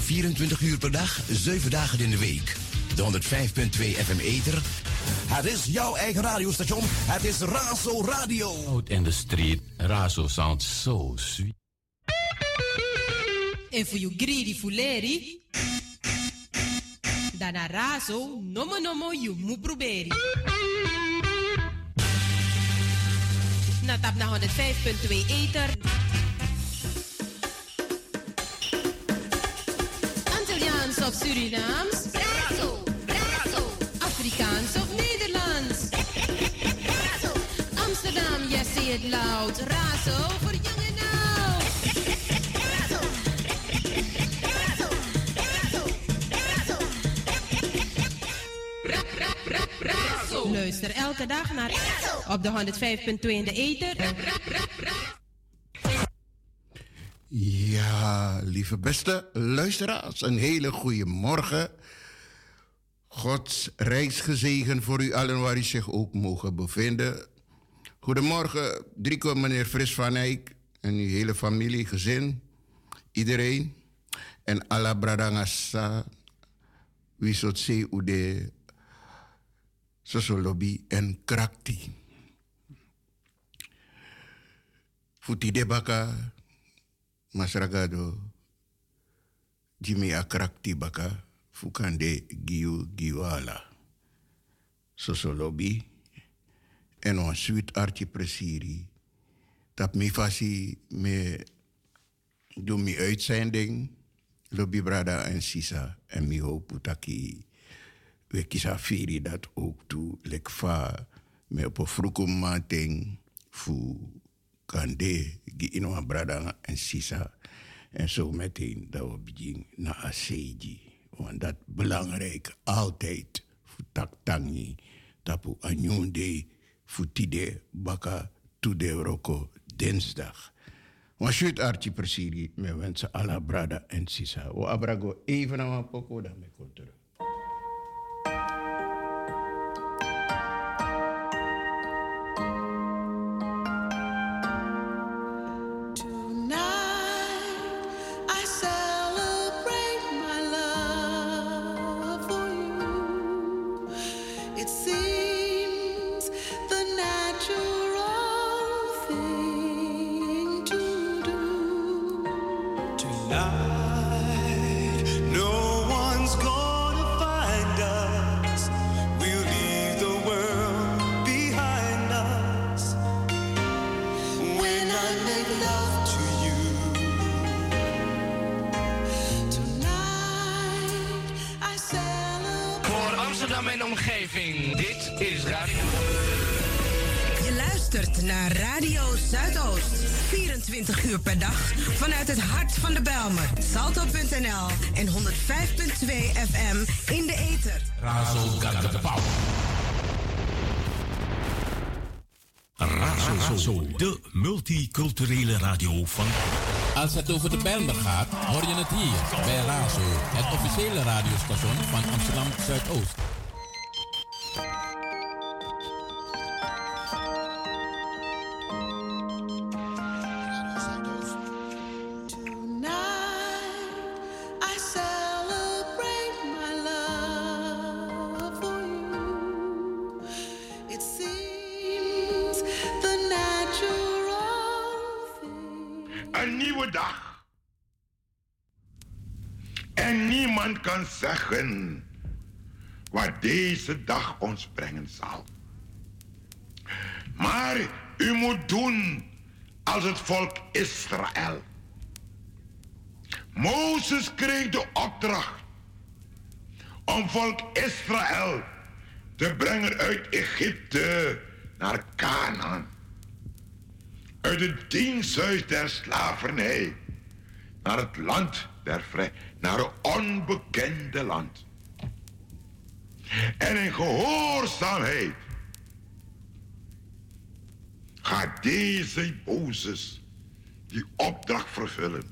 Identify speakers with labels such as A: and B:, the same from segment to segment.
A: 24 uur per dag, 7 dagen in de week. De 105.2 FM Ether. Het is jouw eigen radiostation. Het is Razo Radio.
B: Out in the street, Razo sounds so sweet.
C: En voor you greedy fuleri, dan Razo, nomo nomo you mu proberi. Na tap na 105.2 Ether. Surinaams?
D: Brazo, brazo.
C: Afrikaans of Nederlands?
D: Brazo.
C: Amsterdam, yes, say it loud. Razo voor jong en oud.
D: Brazo. Brazo. Brazo. Brazo.
C: Luister elke dag naar op de 105.2 in de Ether.
E: Ja, lieve beste luisteraars, een hele goede morgen. Gods rijksgezegen voor u allen waar u zich ook mogen bevinden. Goedemorgen, Drico, meneer Fris van Eyck en uw hele familie, gezin, iedereen. En alla bradangasa, wie zult se ude, lobby en krakti. Futi debaka, masragado jimi akrakti baka fukande giu giwala sosolobi en on suit arti presiri. Tap mi fasi me do mi uitzending lobby brada en sisa en mi hoop taki we kisa firi dat ook toe. Lek fa me op frukum mating fu kande gi ino brada en sisa en zo meteen dat we begin na aseji want dat belangrijk altijd voor taktangi tapu anyunde futide baka tude roko dinsdag. Was het arti presiri me wensen alla brada en sisa. O abrago even aan mijn poko dan me komt
F: naar Radio Zuidoost. 24 uur per dag vanuit het hart van de Belmer. Salto.nl en 105.2 FM in de ether.
B: Razo got the power.
G: Razo, de multiculturele radio van...
B: Als het over de Bijlmer gaat, hoor je het hier bij Razo, het officiële radiostation van Amsterdam Zuidoost.
H: Deze dag ons brengen zal. Maar u moet doen als het volk Israël. Mozes kreeg de opdracht om volk Israël te brengen uit Egypte naar Canaan. Uit het diensthuis der slavernij naar het land der vrij, naar een onbekende land. En in gehoorzaamheid gaat deze Mozes die opdracht vervullen.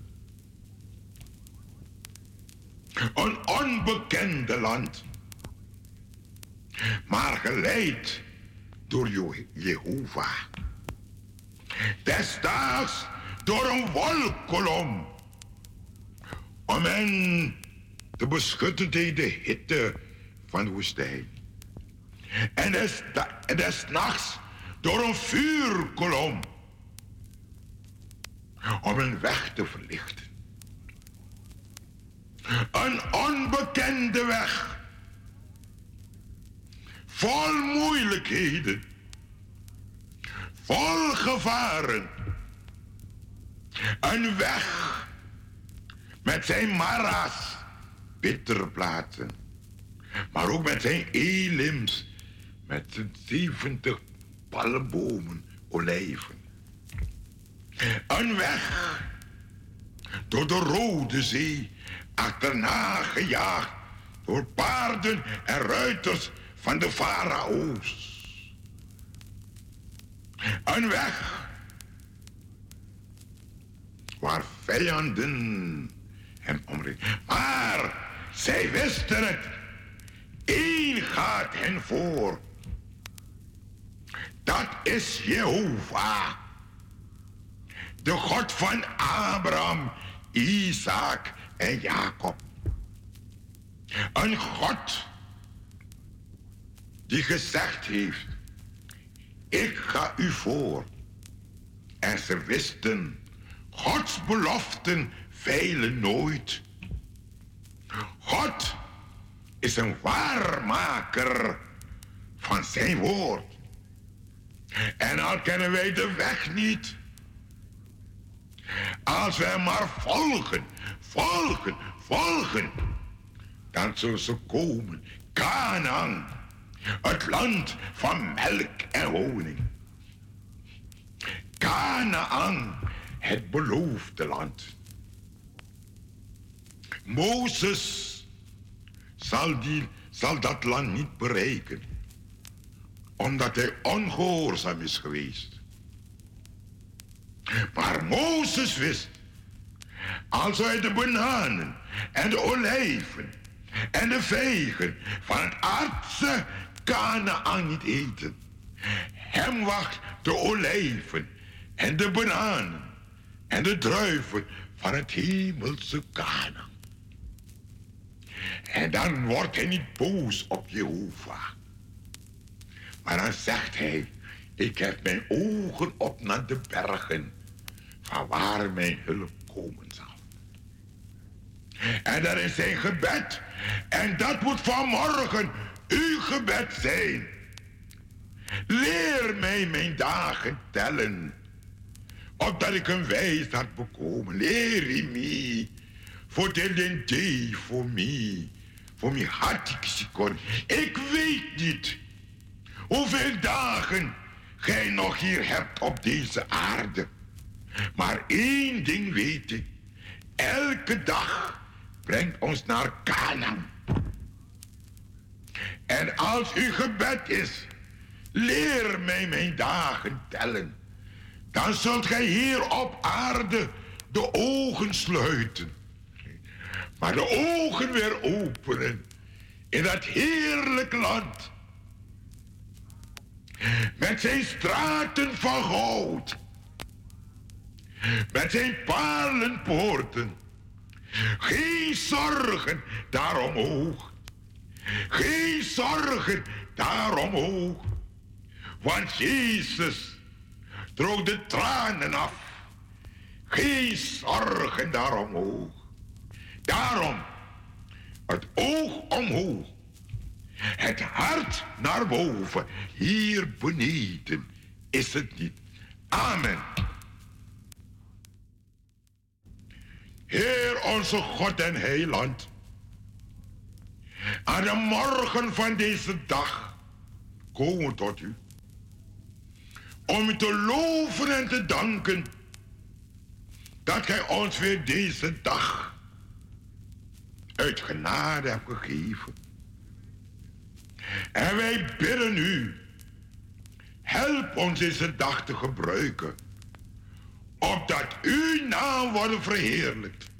H: Een onbekende land. Maar geleid door Je- Jehovah. Desdaags door een wolkolom. Om hen te beschutten tegen de hitte van de woestijn. En des, en nachts door een vuurkolom. Om een weg te verlichten. Een onbekende weg. Vol moeilijkheden. Vol gevaren. Een weg met zijn mara's, bittere plaatsen. Maar ook met zijn elims, met zijn 70 palmbomen, olijven. Een weg door de Rode Zee, achterna gejaagd door paarden en ruiters van de farao's. Een weg waar vijanden hem omringen. Maar zij wisten het. Eén gaat hen voor. Dat is Jehovah. De God van Abraham, Isaac en Jacob. Een God die gezegd heeft, ik ga u voor. En ze wisten, Gods beloften veilen nooit. God is een waarmaker van zijn woord. En al kennen wij de weg niet. Als wij maar volgen, volgen, volgen, dan zullen ze komen. Canaan, het land van melk en honing. Canaan, het beloofde land. Mozes zal, die, zal dat land niet bereiken, omdat hij ongehoorzaam is geweest. Maar Mozes wist, als hij de bananen en de olijven en de vijgen van het aardse Canaan niet eten, hem wacht de olijven en de bananen en de druiven van het hemelse Canaan. En dan wordt hij niet boos op Jehovah. Maar dan zegt hij, Ik heb mijn ogen op naar de bergen, van waar mijn hulp komen zal. En dat is zijn gebed. En dat moet vanmorgen uw gebed zijn. Leer mij mijn dagen tellen, opdat ik een wijs had bekomen. Leer me, voor de day voor mij, voor mij had ik kon. Ik weet niet hoeveel dagen gij nog hier hebt op deze aarde. Maar één ding weet ik. Elke dag brengt ons naar Canaan. En als uw gebed is, leer mij mijn dagen tellen. Dan zult gij hier op aarde de ogen sluiten. Maar de ogen weer openen in dat heerlijk land. Met zijn straten van goud. Met zijn palenpoorten. Geen zorgen daar omhoog. Geen zorgen daar omhoog. Want Jezus droog de tranen af. Geen zorgen daar omhoog. Daarom het oog omhoog. Het hart naar boven. Hier beneden is het niet. Amen. Heer onze God en Heiland. Aan de morgen van deze dag komen we tot u. Om u te loven en te danken dat gij ons weer deze dag uit genade hebt gegeven. En wij bidden u, help ons deze dag te gebruiken, opdat uw naam wordt verheerlijkt.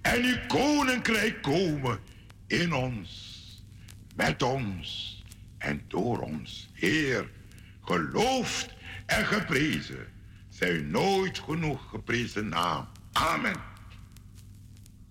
H: En uw koninkrijk komen in ons, met ons en door ons. Heer, geloofd en geprezen. Zij nooit genoeg geprezen naam. Amen.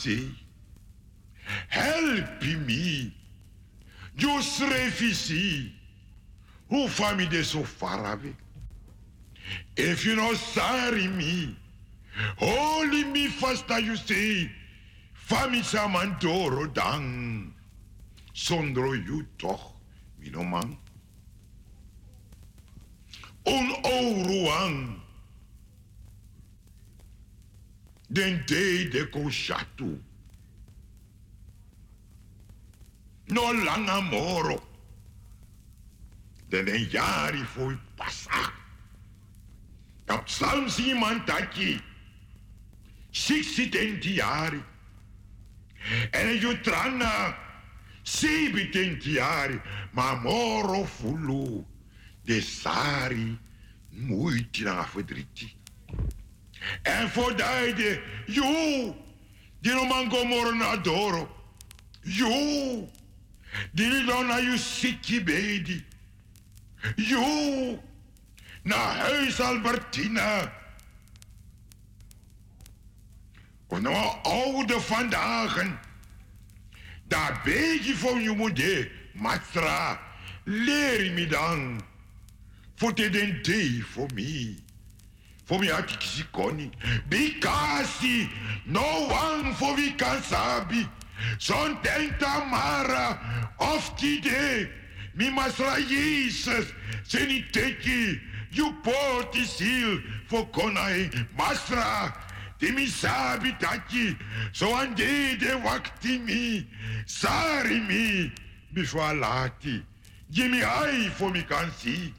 H: say, help me, eu refugi, who family so far away. If you not sorry me, holy me faster you say, famisa mantoro dang, sondro you talk. dentei de colchatu. No langamoro, de lenhari foi passar. Capsam se mantaki, sixi dentiari. Ele jutrana, sibi dentiari, mamoro fulu, de sari, muito na afedriti. En voor de yo. Die no mango moro na doro. Yo. Die dan na je sikkie baby. Yo. Naar huis, Albertina. Of nou oude vandaag. Daar beetje van je moeder, Mastra. Leer me dan. Voor te den day voor me. vomiakikizikoni bikasi! No one vovikasabi zontentamara oftide mimasraises seniteki yupotisil vokonai masra te mi sabi taki. So anje de wakti mi. Zoandede waktimi sarimi bifalati mi ai fomikansi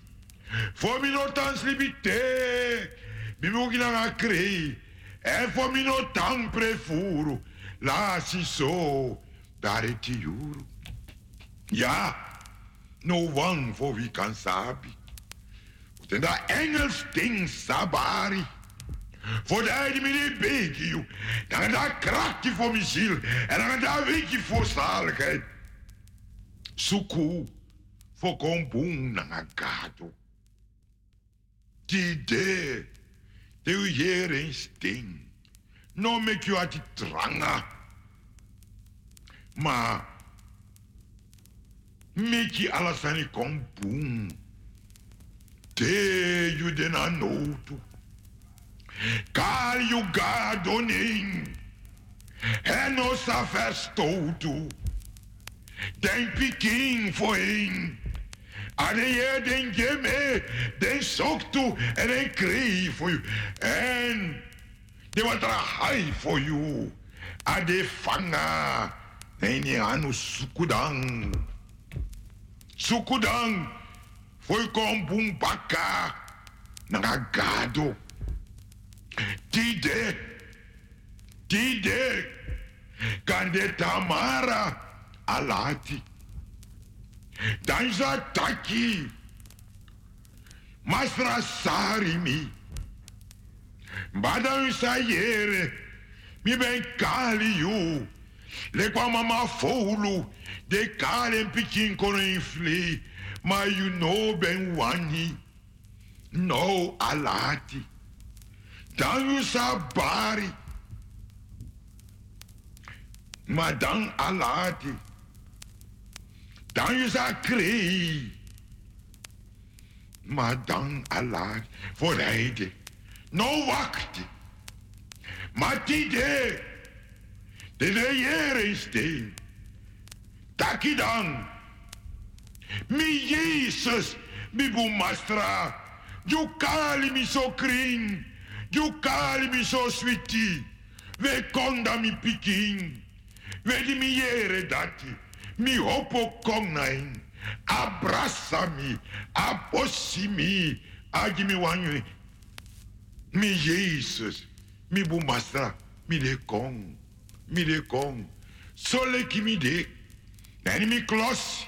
H: fominotanslibitek bimogilanga krei efo tão tan prefuru se sou, dare ti juro ja no vão for vi kan sabi den där engelsting sabari. For där de mine begi ju den där krafti for min själ na da där que for salighet suku for kombun na gado. De ideia Det er jo gjøringsting. Nå med jo tranga, de me que Miki alasani kompung. Te you den anotu. Kar you gardoning. Henosa é festotu. Tem piquim foi em Je den gemme, den soktu en den kree voor u. En de wat high voor u. A de fanga. En je anu sukudang. Sukudang. Foi com um pacá na gado. Tide, tide, kande tamara alati. Danzataki, Masrasarimi, Badansayere, ma Lekwamamafoulu, Dekalem Pichinkorinfli, Mayunobenwani, No Alati, Danusabari, Madan Alati, Dan sa krei. Maar dan alati. Voorrijden. No wachten. Maar die de. De de jere. Taki dan. Mi Jezus, mi bumastra. You call me so clean. You call me so sweetie. We konda mi piking. We di mi yere dati. Mihopokomnain, abraça-me, aproxime, admiwanyu, mi Jesus, mi bumasa, mi me mi lekon, sole ki mi de, nani mi klos,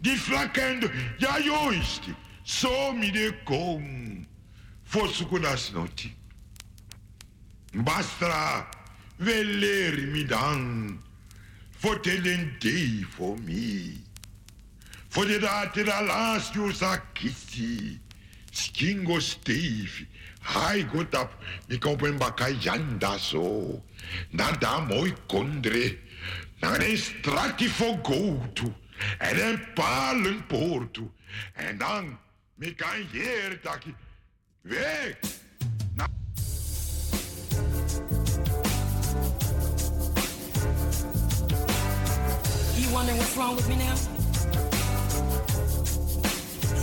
H: di flakendo, ya yoist, so mi lekon, fosuku nasnoti. basta veler mi dan, Voor te den day voor me. Voor de dati da last you sa kisi. Skingo Steve. Hai gotap. Mi kopen bakai janda so. Na da mooi kondre. Na een strati voor gotu. En een palen portu. En dan mi kan hier taki. Weg.
I: Wondering what's wrong with me now?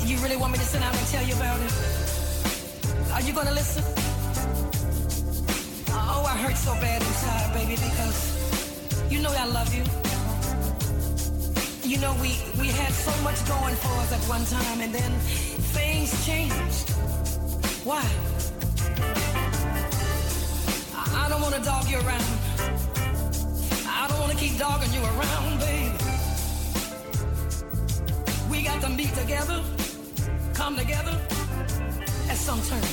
I: You really want me to sit down and tell you about it? Are you gonna listen? Oh, I hurt so bad inside, baby, because you know I love you. You know we we had so much going for us at one time, and then things changed. Why? I, I don't want to dog you around. Don't want to keep dogging you around, baby. We got to meet together, come together at some turn.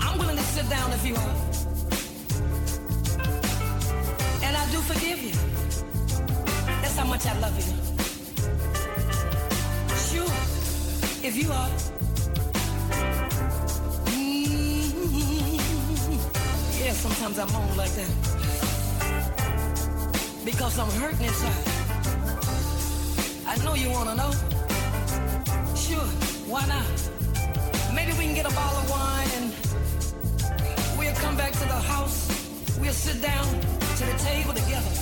I: I'm willing to sit down if you are. And I do forgive you. That's how much I love you. Sure, if you are. Mm, Yeah, sometimes I moan like that because I'm hurting inside. I know you wanna know. Sure, why not? Maybe we can get a bottle of wine and we'll come back to the house. We'll sit down to the table together.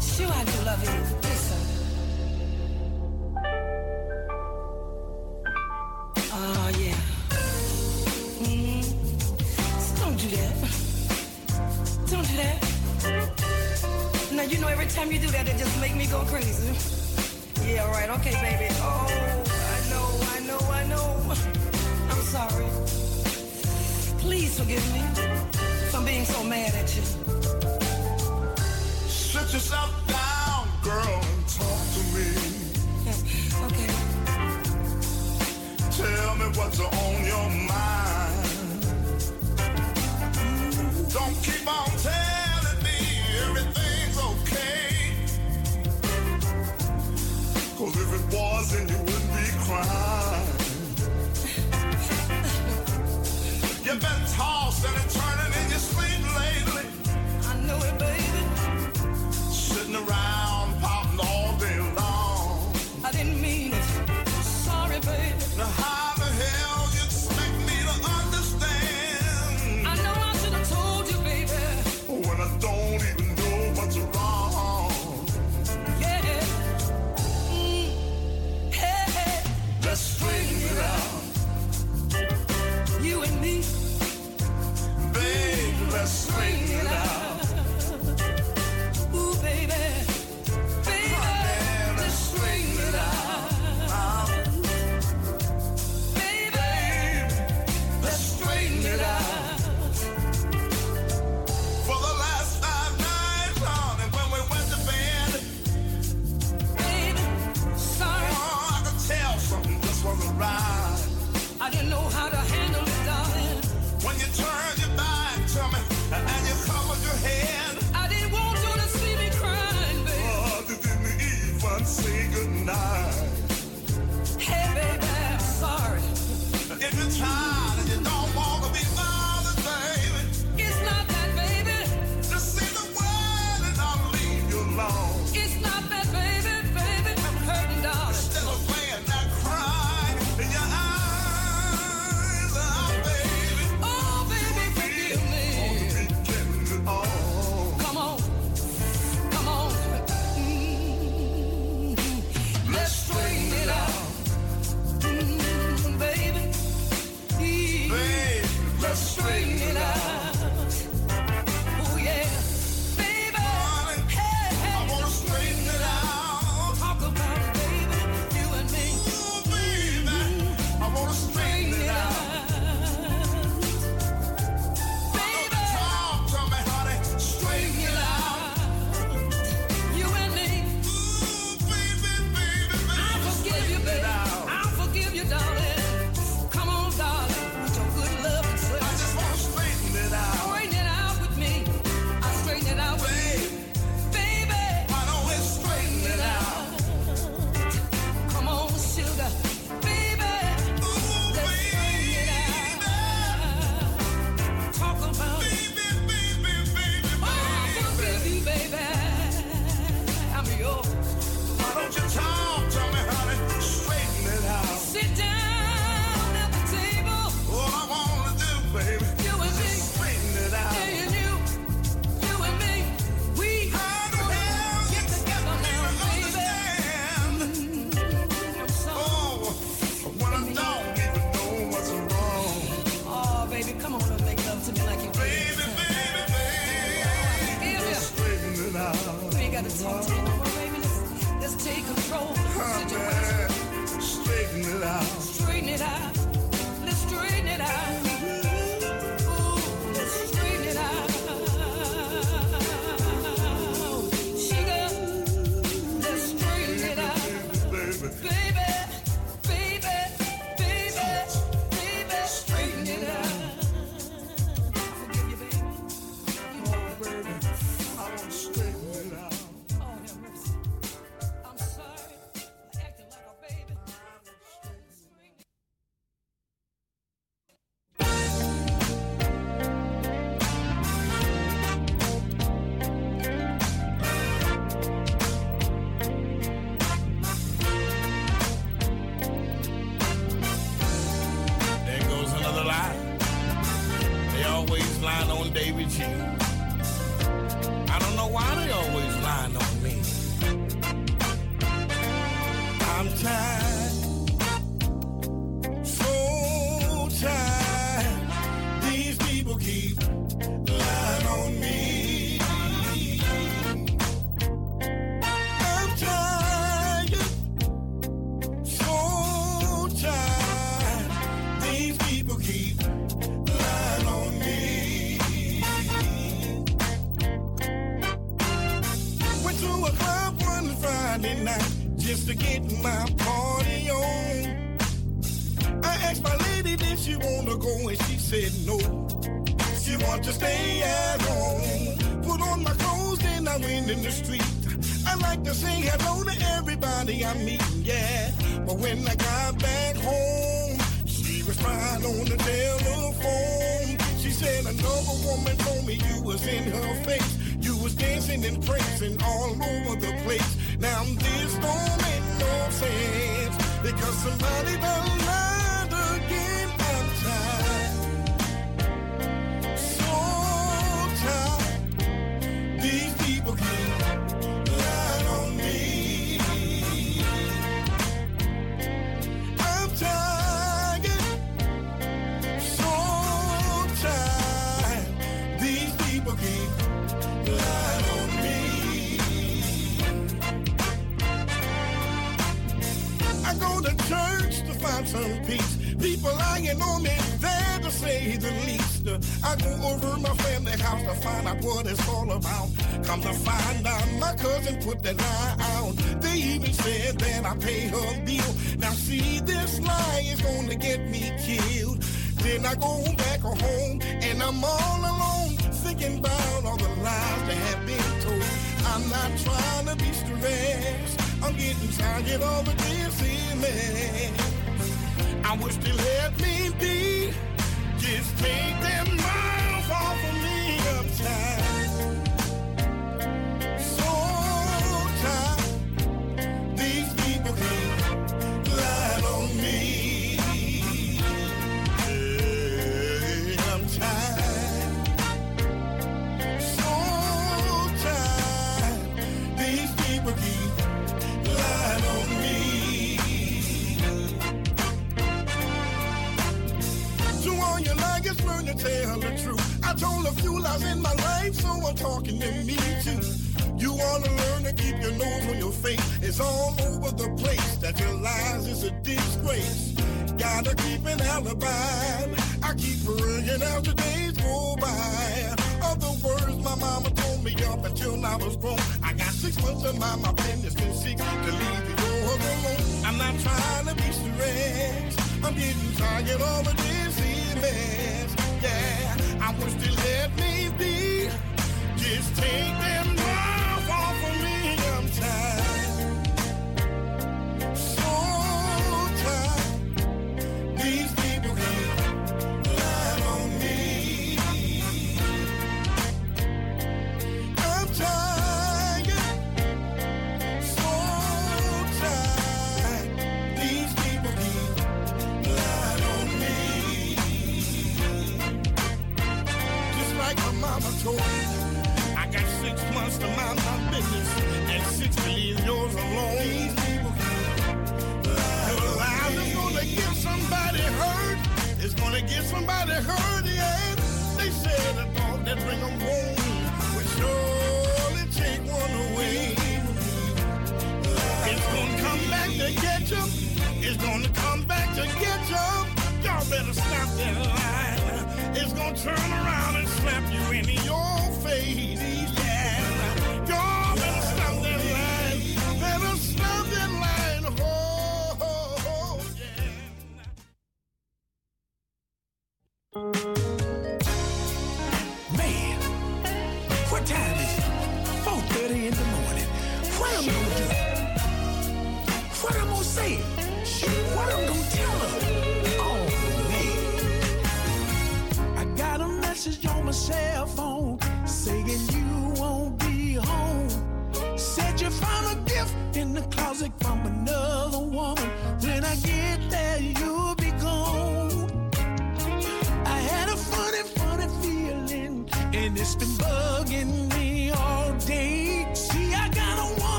I: Sure, I do love you. You do that, it just make me go crazy. Yeah, right. Okay, baby. Oh, I know, I know, I know. I'm sorry. Please forgive me for being so mad at you.
J: Sit yourself down, girl, and talk to me.
I: okay.
J: Tell me what's on your mind. Don't keep on telling Cause if it wasn't, you wouldn't be crying. You've been tossing and turning in your sleep lately.
I: I know it, baby.
J: Sitting around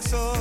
I: like
K: so.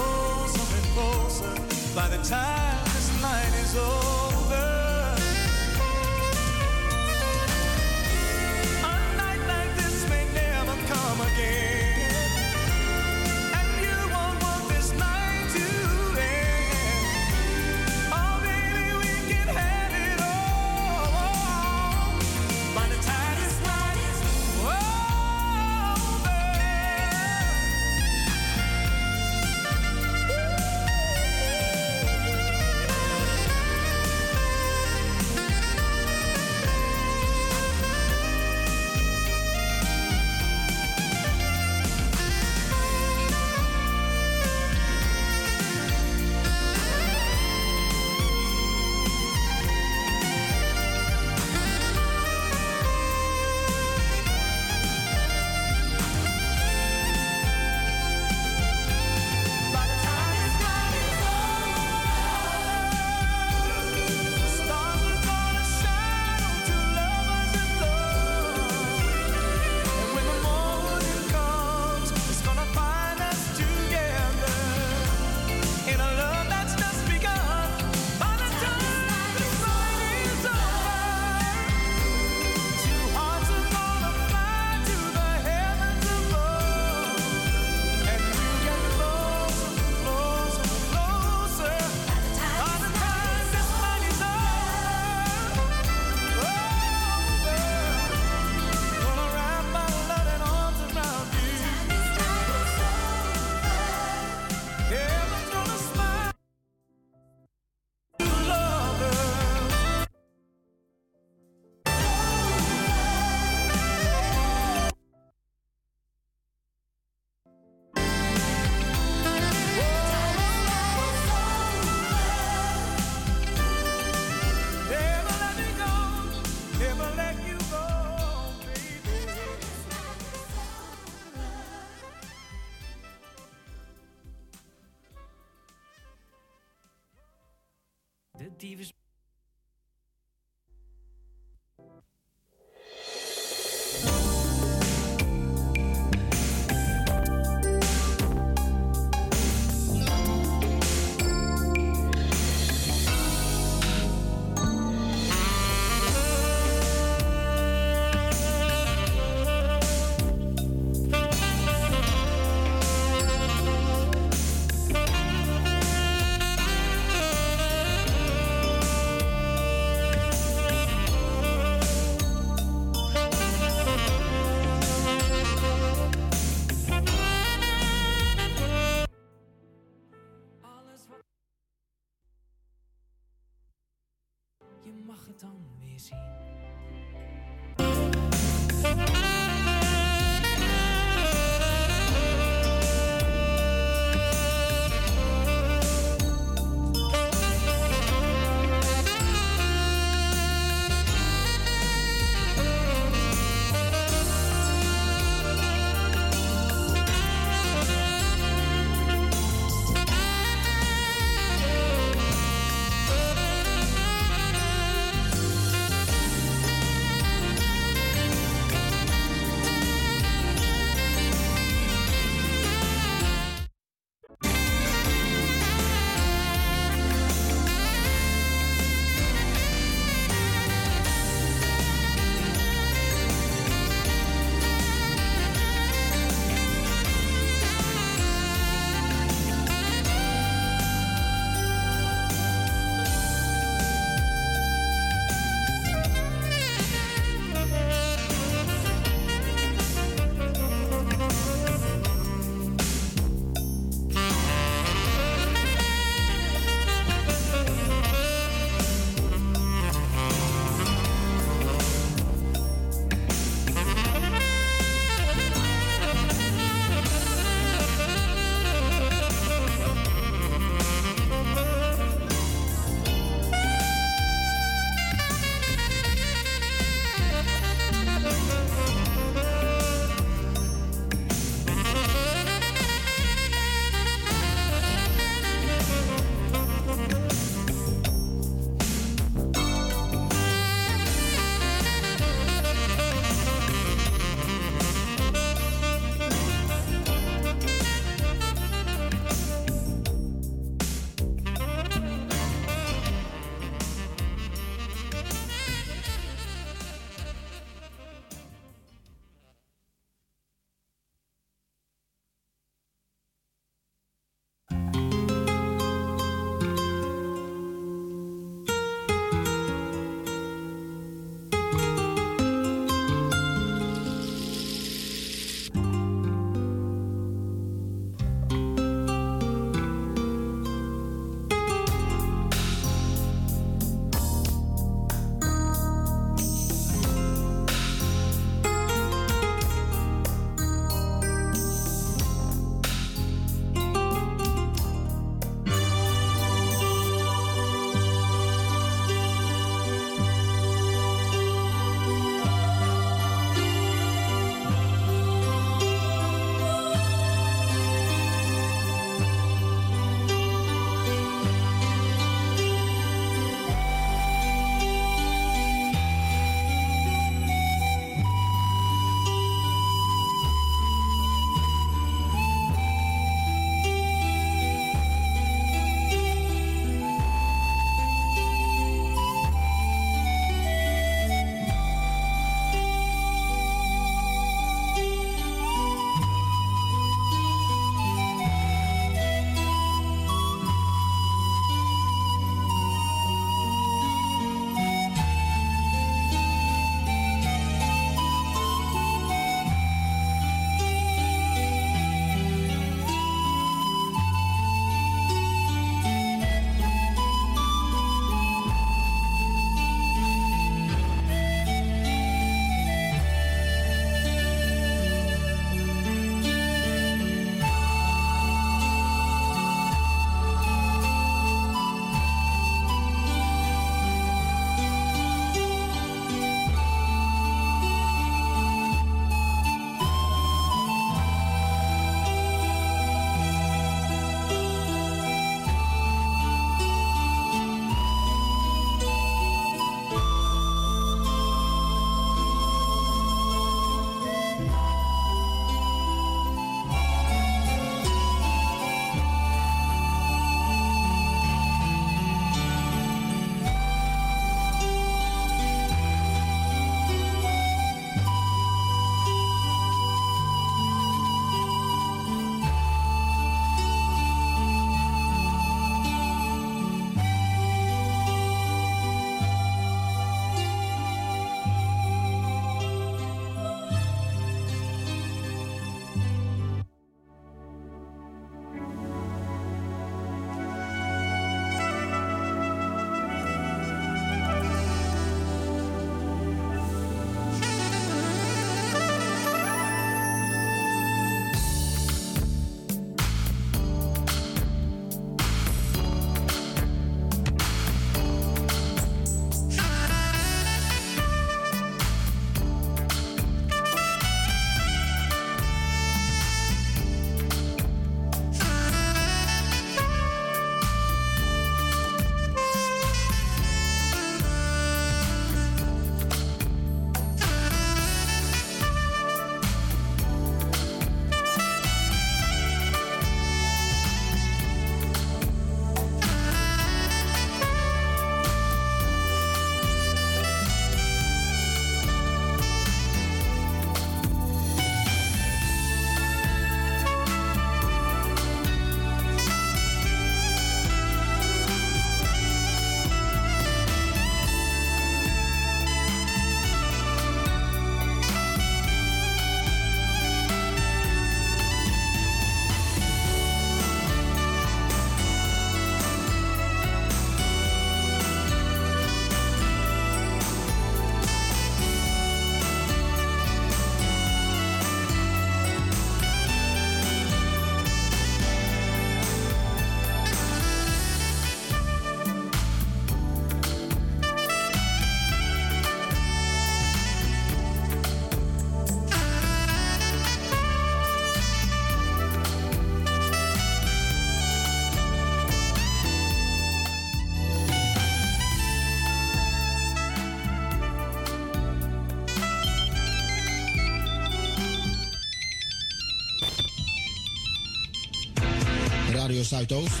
L: Zuidoost.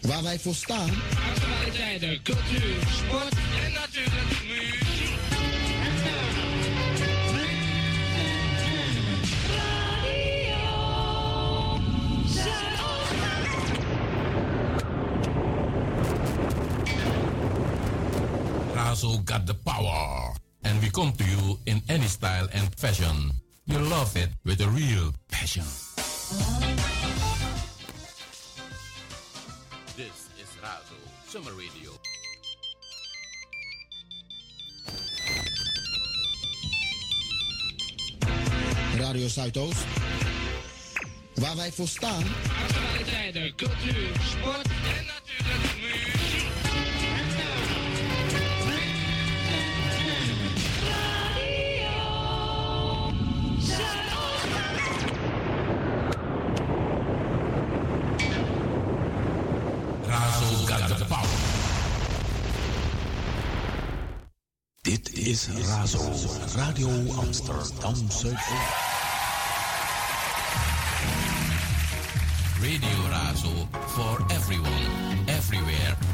L: Waar wij voor staan.
M: Actualiteiten, cultuur, sport
L: Zuidoost. Waar wij voor staan.
M: Actualiteiten, cultuur, sport en natuurlijk muziek.
B: Razo got the power.
G: Dit is Razo, Radio Amsterdam Zuidoost.
B: Radio Razo for everyone, everywhere.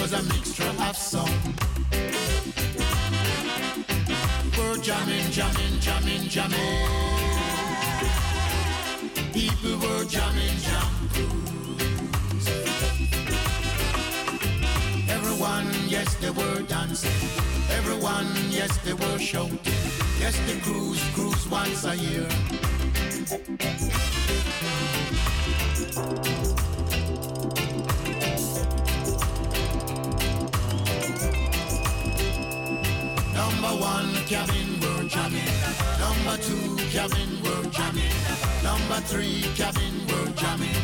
N: Was a mixture of song. We're jamming, jamming, jamming, jamming. People were jamming, jam Everyone, yes, they were dancing. Everyone, yes, they were shouting. Yes, the cruise, cruise once a year. Number one cabin, we're jamming. Number two cabin, we're jamming. Number three cabin, we're jamming.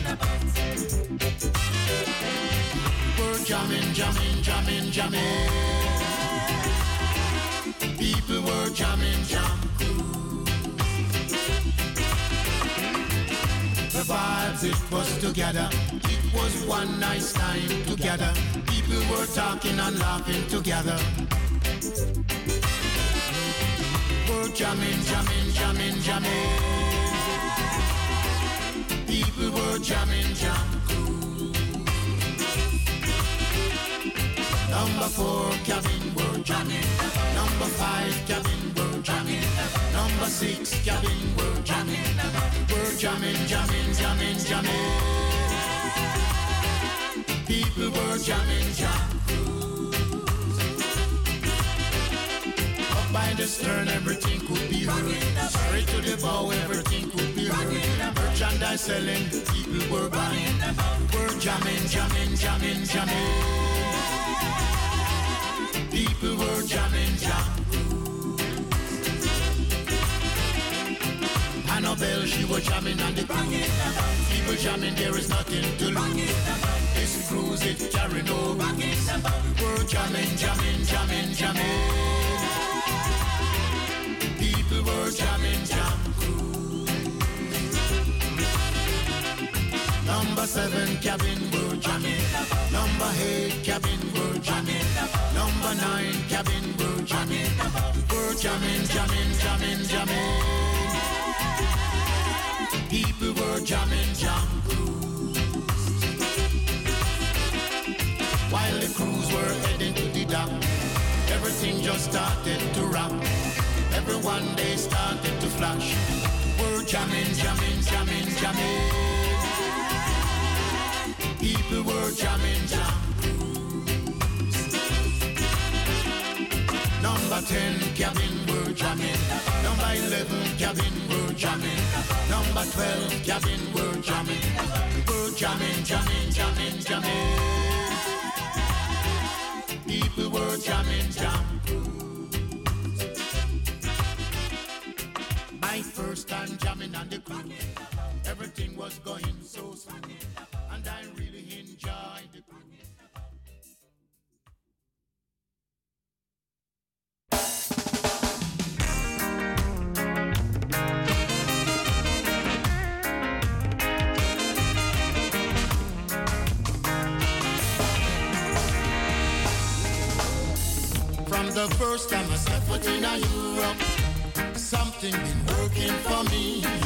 N: We're jamming, jamming, jamming, jamming. People were jamming, jam The vibes, it was together. It was one nice time together. People were talking and laughing together. Jamming, jamming, jamming, jamming. People were jamming, jam Number four cabin were jamming. Number five cabin were jamming. Number six cabin were jamming. We're jamming, jamming, jamming, jamming. People were jamming, jam The stern, everything could be heard. Straight to the bow, everything could be heard. Merchandise selling, people were buying. We're jamming, jamming, jamming, jamming. People were jamming, jam Annabelle, she was jamming on the cruise. People jamming, there is nothing to lose. This cruise, it carry no rules. We're jamming, jamming, jamming, jamming. Were jamming, jam Number seven cabin were jamming. Number eight cabin were jamming. Number nine cabin were jamming. We're jamming, jamming, jamming, jamming. People were jamming, jam While the crews were heading to the dock, everything just started to rock. Everyone they started to flash. We're jamming, jamming, jamming, jamming. People were jamming, jam Number 10 cabin were jamming. Number 11 cabin were jamming. Number 12 cabin were jamming. Were jamming, jamming, jamming, jamming. People were jamming, jam on the cruise. Everything was going so smooth. And I really enjoyed the. From the first time I stepped foot in a Europe, something been working for me.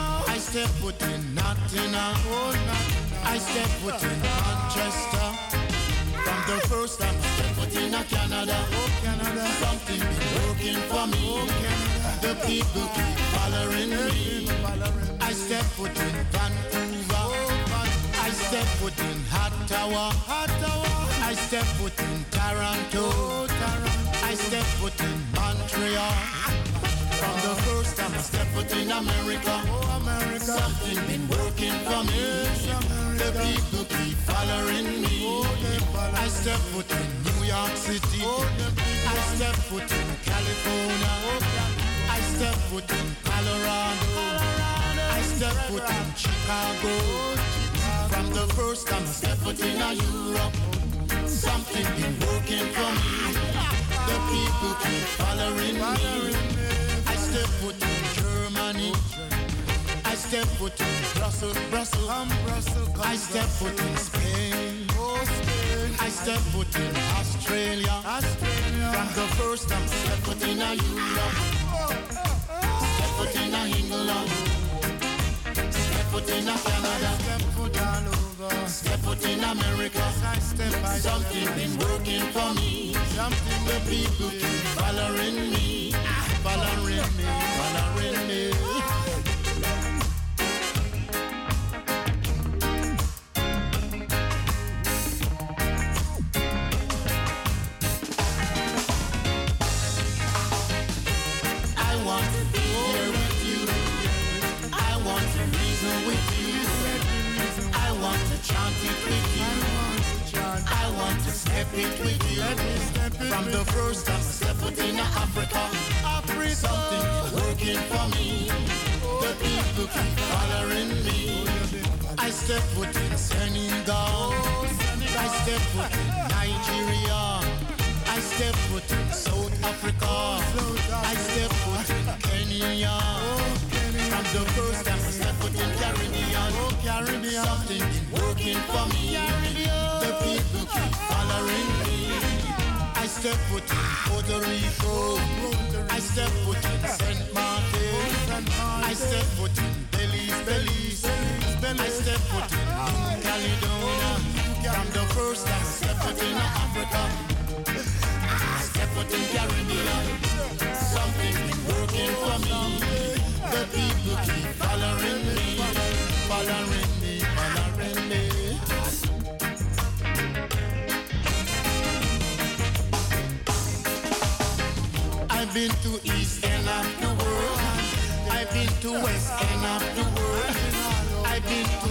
N: I step foot in Nottingham. I step foot in Manchester. From the first time I step foot in a Canada, something been working for me. The people keep following me. I step foot in Vancouver. I step foot in Ottawa. I step foot in Toronto. I step foot in Montreal. From the first time I stepped foot in America, something been working for me. The people keep following me. I step foot in New York City. I step foot in California. I step foot in Colorado. I step foot in Chicago. From the first time I step foot in Europe, something been working for me. The people keep following me. I step foot in Germany. I step foot in Brussels, Brussels, I step foot in oh, Spain. I step foot in Australia. From the first time I step foot in Europe. Oh, oh, step foot in England. Step foot in Canada. Step foot all over. Step foot in America. Something been working for me. Something the people keep following me. I want to be here with you. I want to reason with you. I want to chant it with you. I want to step it with you. From the first time step foot in Africa, something is working for me. The people keep following me. I step foot in Senegal. I step foot in Nigeria. I step foot in South Africa. I step foot in Kenya. From the first time I step foot in Caribbean, Caribbean. something working for me. The people keep following me. I step foot in Puerto Rico. I step foot in Saint Martin. I step foot in Belize, Belize. I step foot in New Caledonia. From the first time step foot in Africa. I step foot in Caribbean. Something working for me. The people keep following me, following I've been to east end of the world. I've been to west end of the world. I've been to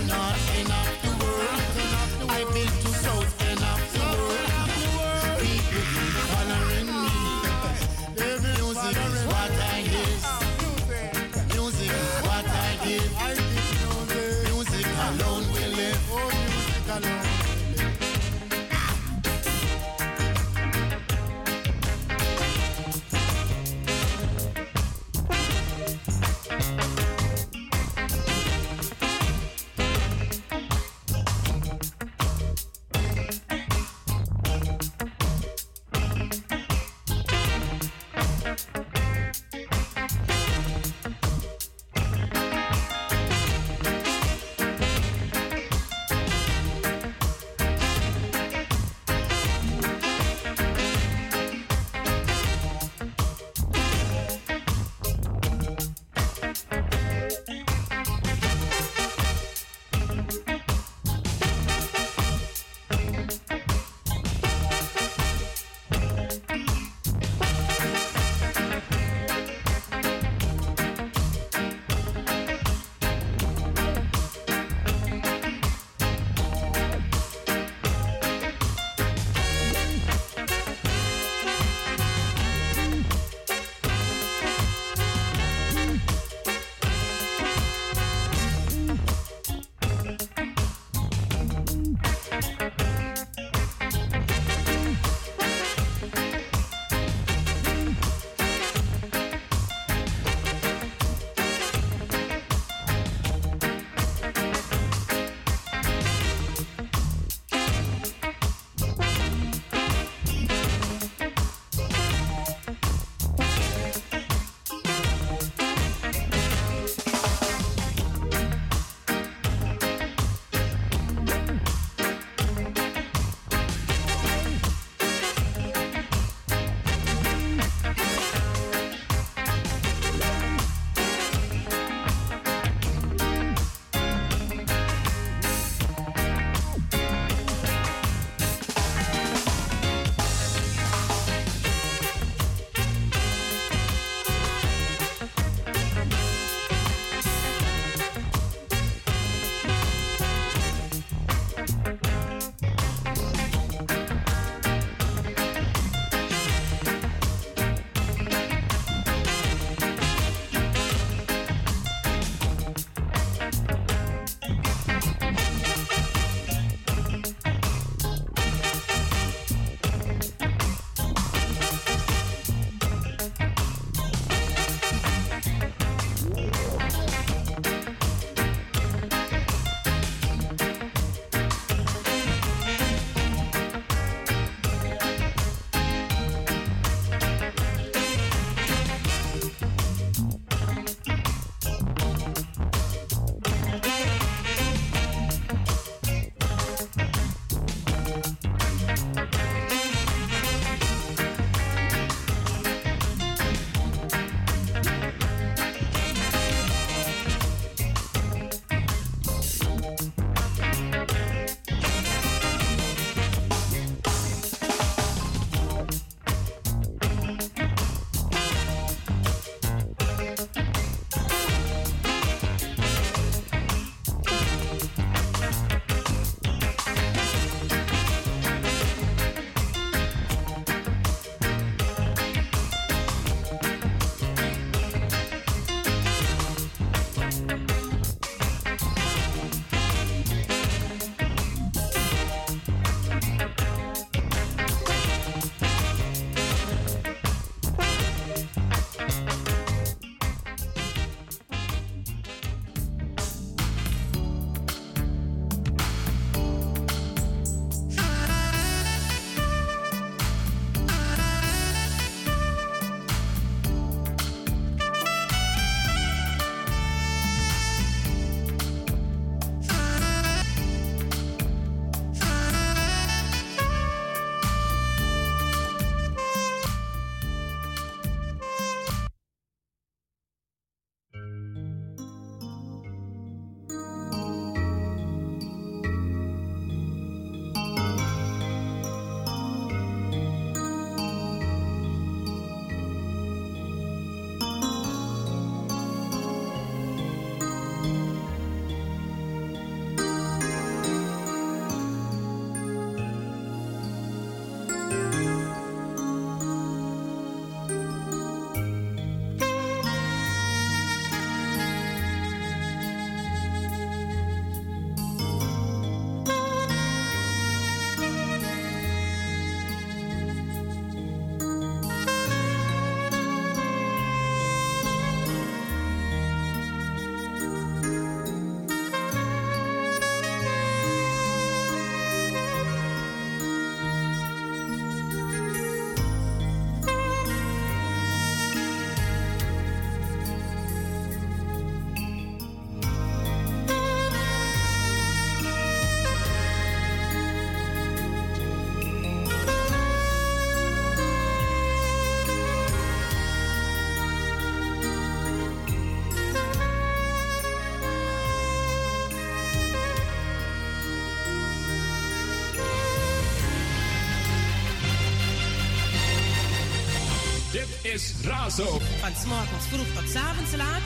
O: Razo.
C: Van s'morgens vroeg tot avonds laat.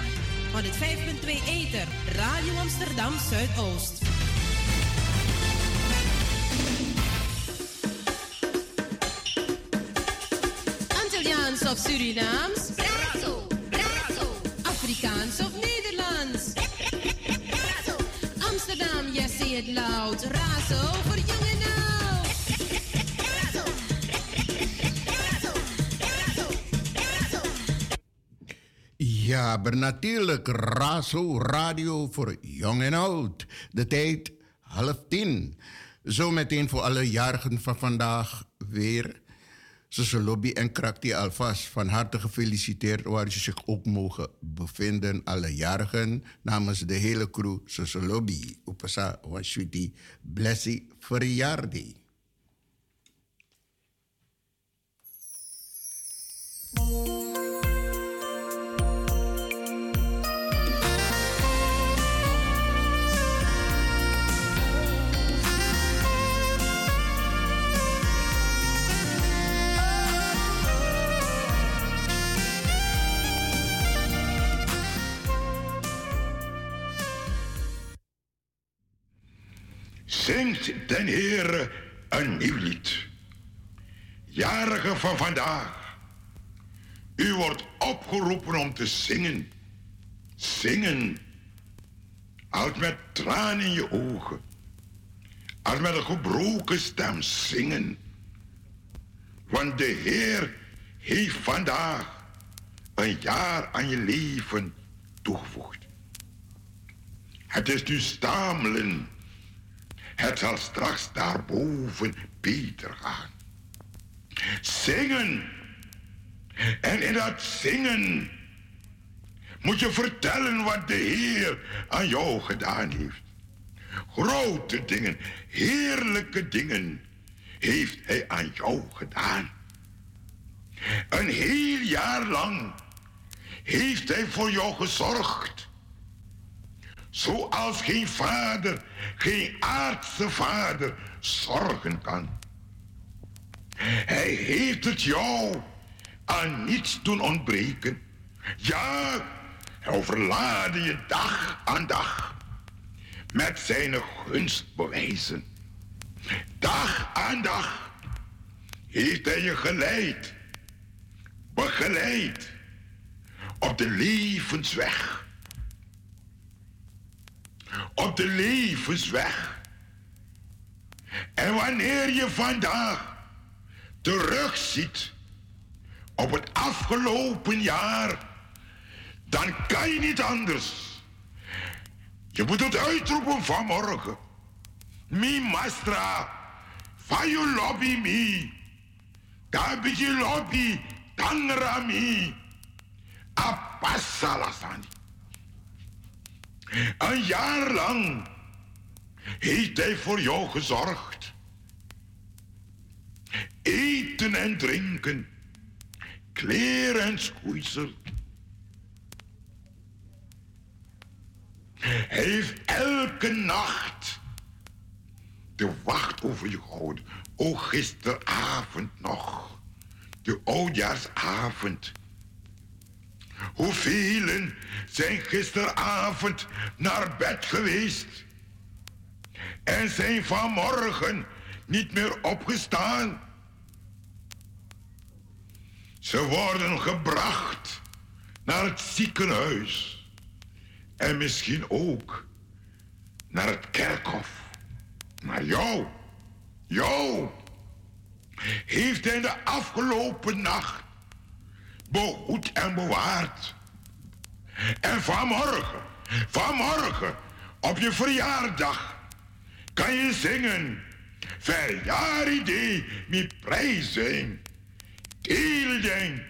C: 105.2 Eter. Radio Amsterdam Zuidoost. Antilliaans of Surinaams?
D: Razo, razo.
C: Afrikaans of Nederlands? Amsterdam, yes, say it loud. Razo voor jong
E: Ja, maar natuurlijk Razo Radio voor jong en oud. De tijd half tien. Zometeen voor alle jarigen van vandaag weer. Zussen en Krakti alvast van harte gefeliciteerd waar ze zich ook mogen bevinden. Alle jarigen namens de hele crew Zussen Lobby. Upasa Washwiti Blessie verjaardag.
H: Zingt den Heere een nieuw lied. Jarigen van vandaag. U wordt opgeroepen om te zingen. Zingen. Als met tranen in je ogen. Als met een gebroken stem zingen. Want de Heer heeft vandaag een jaar aan je leven toegevoegd. Het is nu stamelen. Het zal straks daarboven beter gaan. Zingen. En in dat zingen moet je vertellen wat de Heer aan jou gedaan heeft. Grote dingen, heerlijke dingen heeft Hij aan jou gedaan. Een heel jaar lang heeft Hij voor jou gezorgd. Zoals geen vader, geen aardse vader zorgen kan. Hij heeft het jou aan niets doen ontbreken. Ja, hij overlaadde je dag aan dag met zijn gunstbewijzen. Dag aan dag heeft hij je geleid, begeleid op de levensweg op de levensweg. En wanneer je vandaag terugziet op het afgelopen jaar, dan kan je niet anders. Je moet het uitroepen vanmorgen. Mi mastra, van je lobby mi. Daar je lobby, tangra mi. Een jaar lang heeft hij voor jou gezorgd. Eten en drinken, kleren en schoeisel. Hij heeft elke nacht de wacht over je gehouden. O, gisteravond nog, de oudjaarsavond Hoeveel zijn gisteravond naar bed geweest en zijn vanmorgen niet meer opgestaan? Ze worden gebracht naar het ziekenhuis en misschien ook naar het kerkhof. Maar jou, jou, heeft hij de afgelopen nacht behoed en bewaard. En vanmorgen, vanmorgen, op je verjaardag, kan je zingen. Verjaardag met prijzen. Teelden,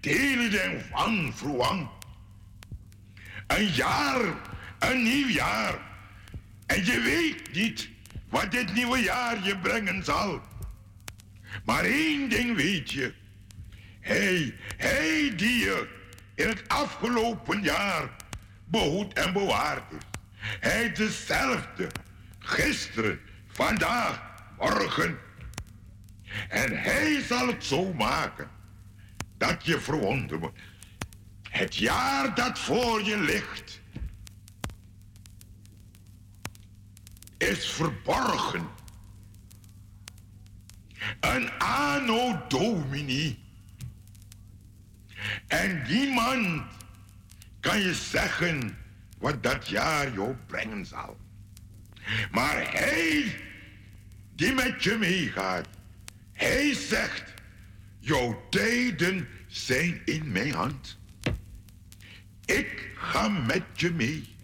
H: teelden van vroeg. Een jaar, een nieuw jaar. En je weet niet wat dit nieuwe jaar je brengen zal. Maar één ding weet je. Hij, hij die je in het afgelopen jaar behoed en bewaard is. Hij dezelfde. Gisteren, vandaag, morgen. En hij zal het zo maken dat je verwonderd wordt. Het jaar dat voor je ligt is verborgen. Een anno domini. En niemand kan je zeggen wat dat jaar jou brengen zal. Maar hij die met je meegaat, hij zegt, jouw tijden zijn in mijn hand. Ik ga met je mee.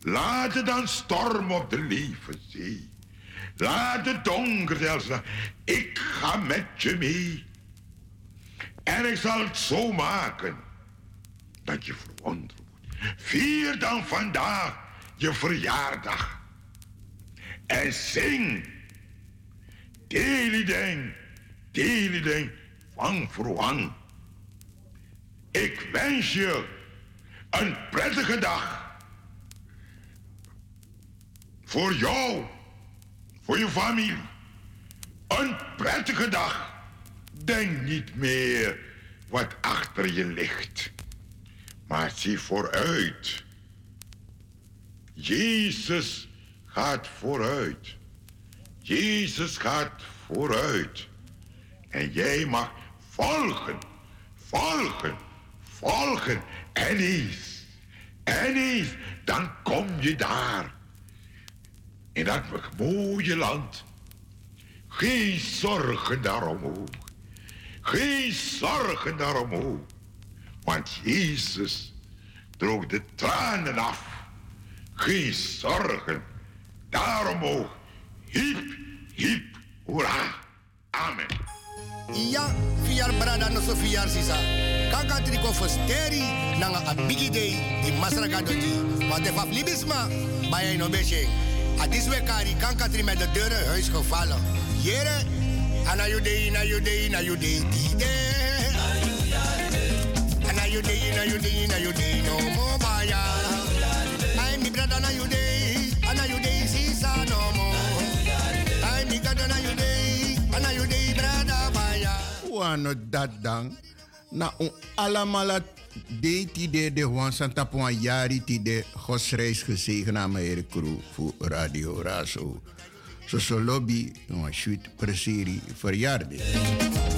H: Laat het dan storm op de levenzee. Laat het donker zelfs. Ik ga met je mee. En ik zal het zo maken dat je verwonderd wordt. Vier dan vandaag je verjaardag. En zing. Delideng, delideng, van verwang. Ik wens je een prettige dag. Voor jou, voor je familie. Een prettige dag. Denk niet meer wat achter je ligt. Maar zie vooruit. Jezus gaat vooruit. Jezus gaat vooruit. En jij mag volgen, volgen, volgen. En eens, en eens, dan kom je daar. In dat mooie land. Geen zorgen daarom Geen zorgen daarom Want Jezus droog de tranen af. Geen zorgen daarom. Hip, hip, hoera. Amen.
E: Ja, fiar brada no so fiar sisa. Kaka triko fosteri nanga abigi day di masraka doji. Want de libisma, bij no beshe. Adis we kari kanka tri met de deuren huis gevallen. Jere, ana you day, you day, you day, die day. Ana you day, you day, you day, no more mi brada na you day, ana you day, sisa no more. Mi brada na you day, ana you day.
O: Wano dat dan. Na un alamala de ti de de Juan Santa Pua jari ti de gosreis gezegen aan mijn crew voor Radio Razo. Zo so lobby een shoot preseri verjaardag.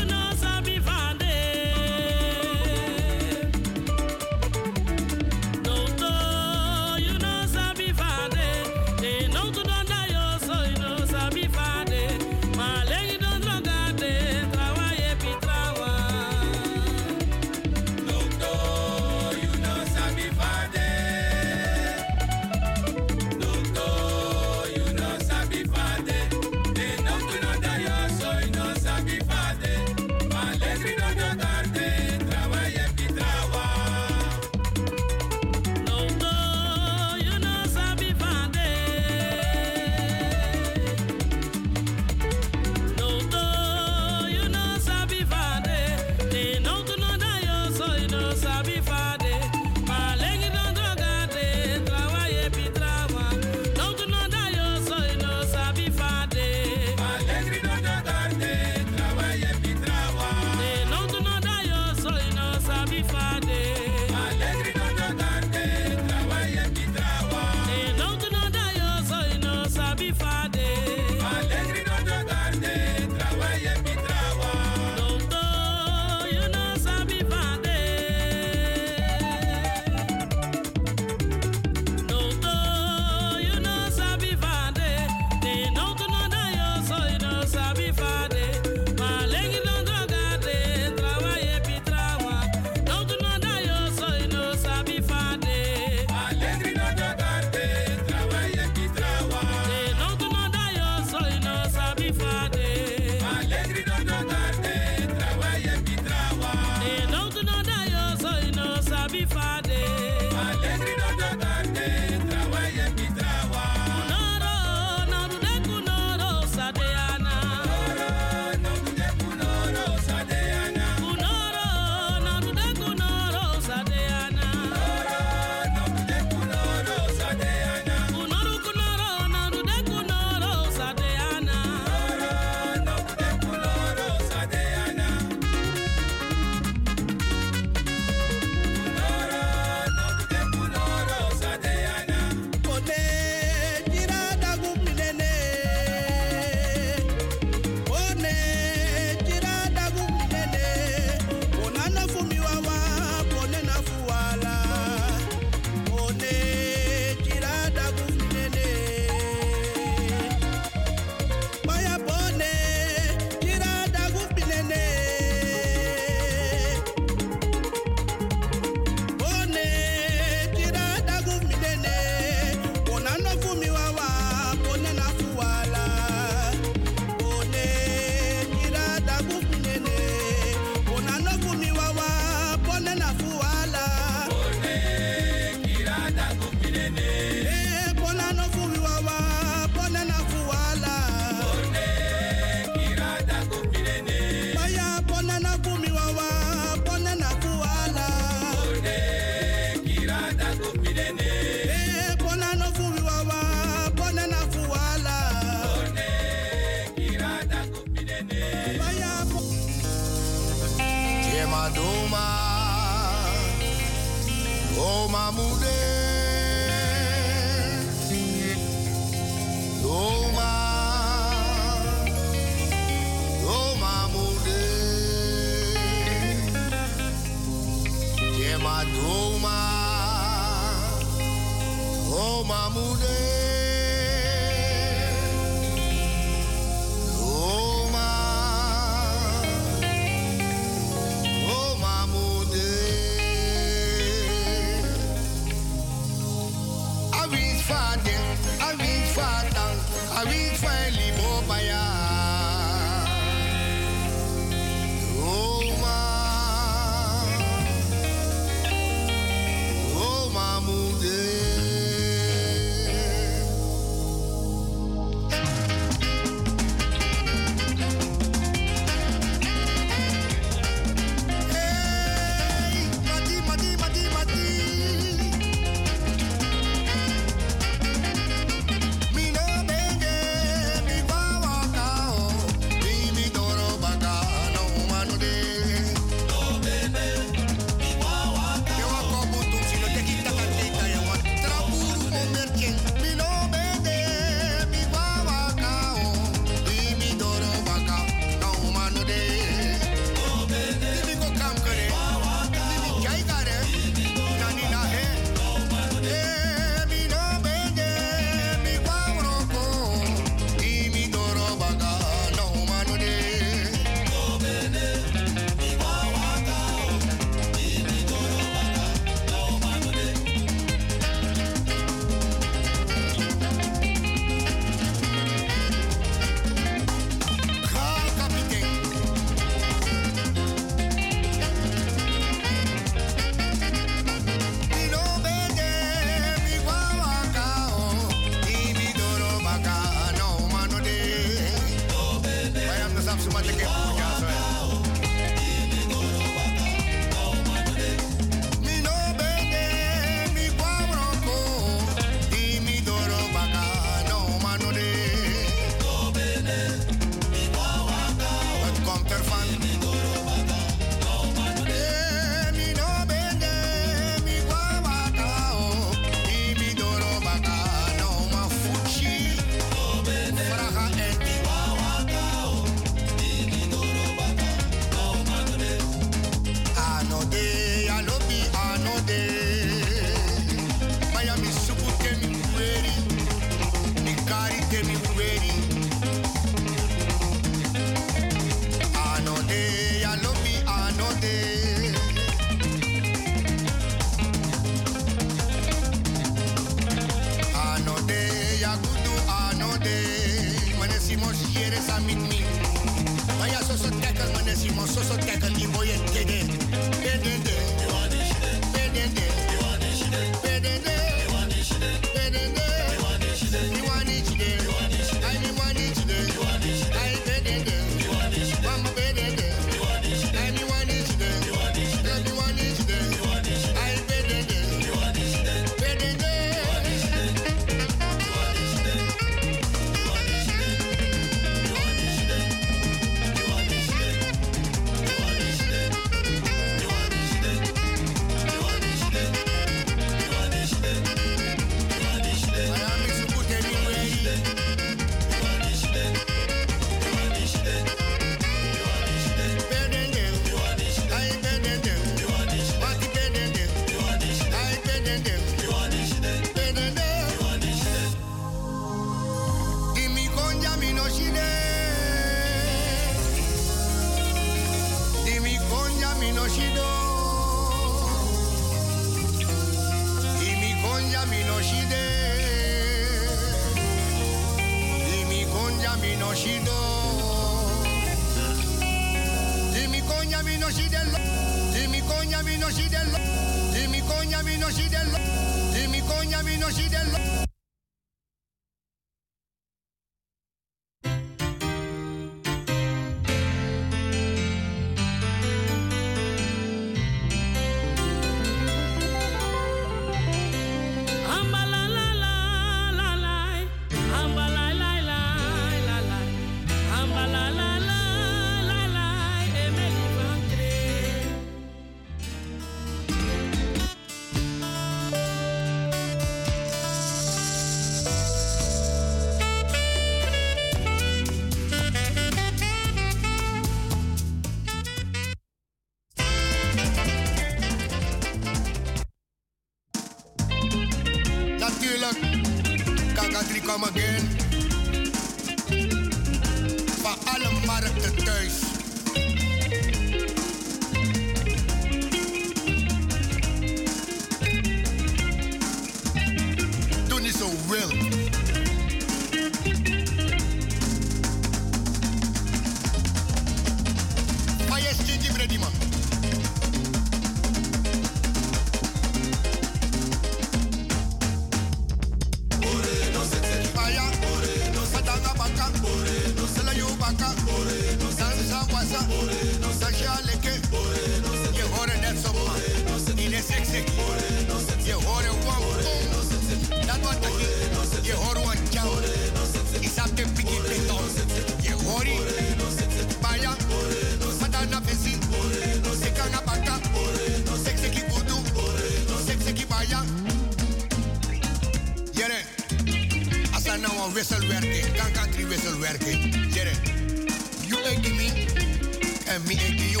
P: En
E: me and you.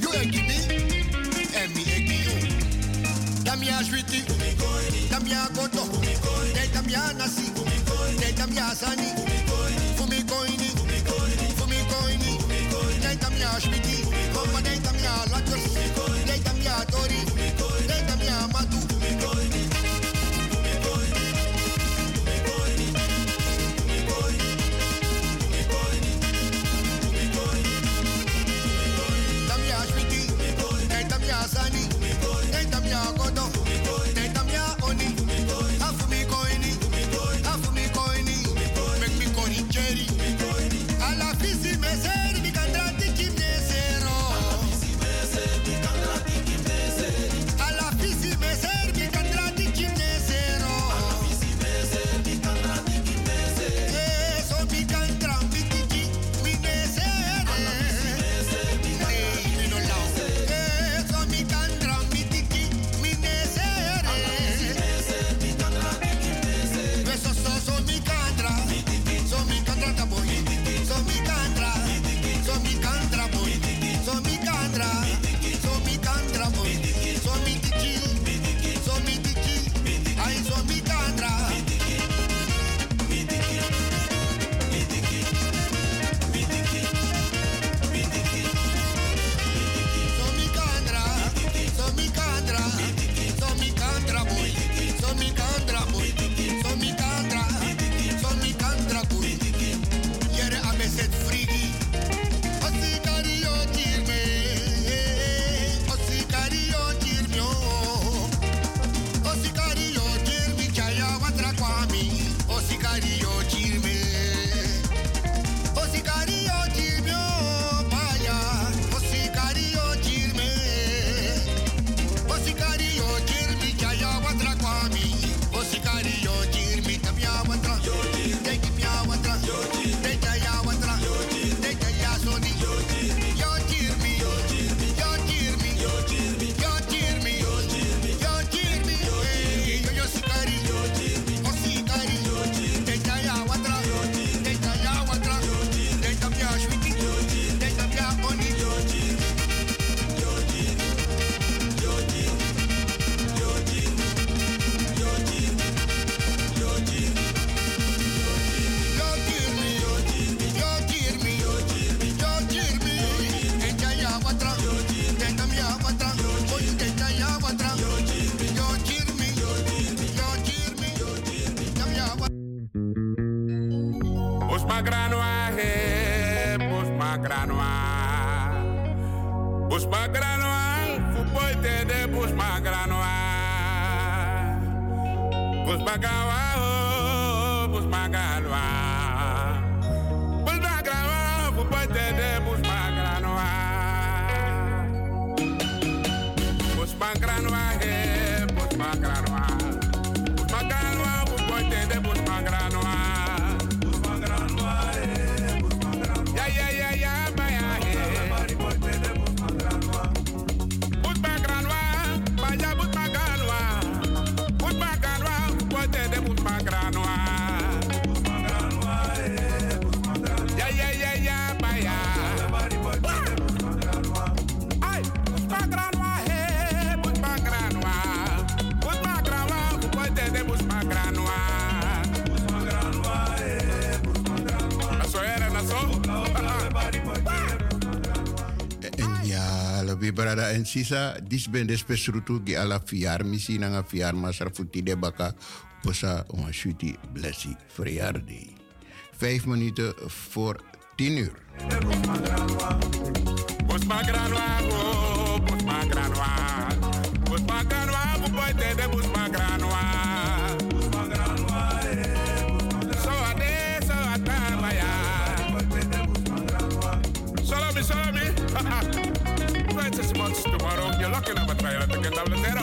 E: You and give me and
O: me and you. Damia Shriti, Damia Goto, Damia Nasi, Damia Sani, Fumi Koini, Fumi Koini, Damia Shriti, Damia Lakers, Damia Tori.
E: sisa disben des pesrutu gi ala fiar misi na nga fiar masar futi de baka posa on shuti blessi friardi. 5 minuten voor 10 uur.
Q: tabletero.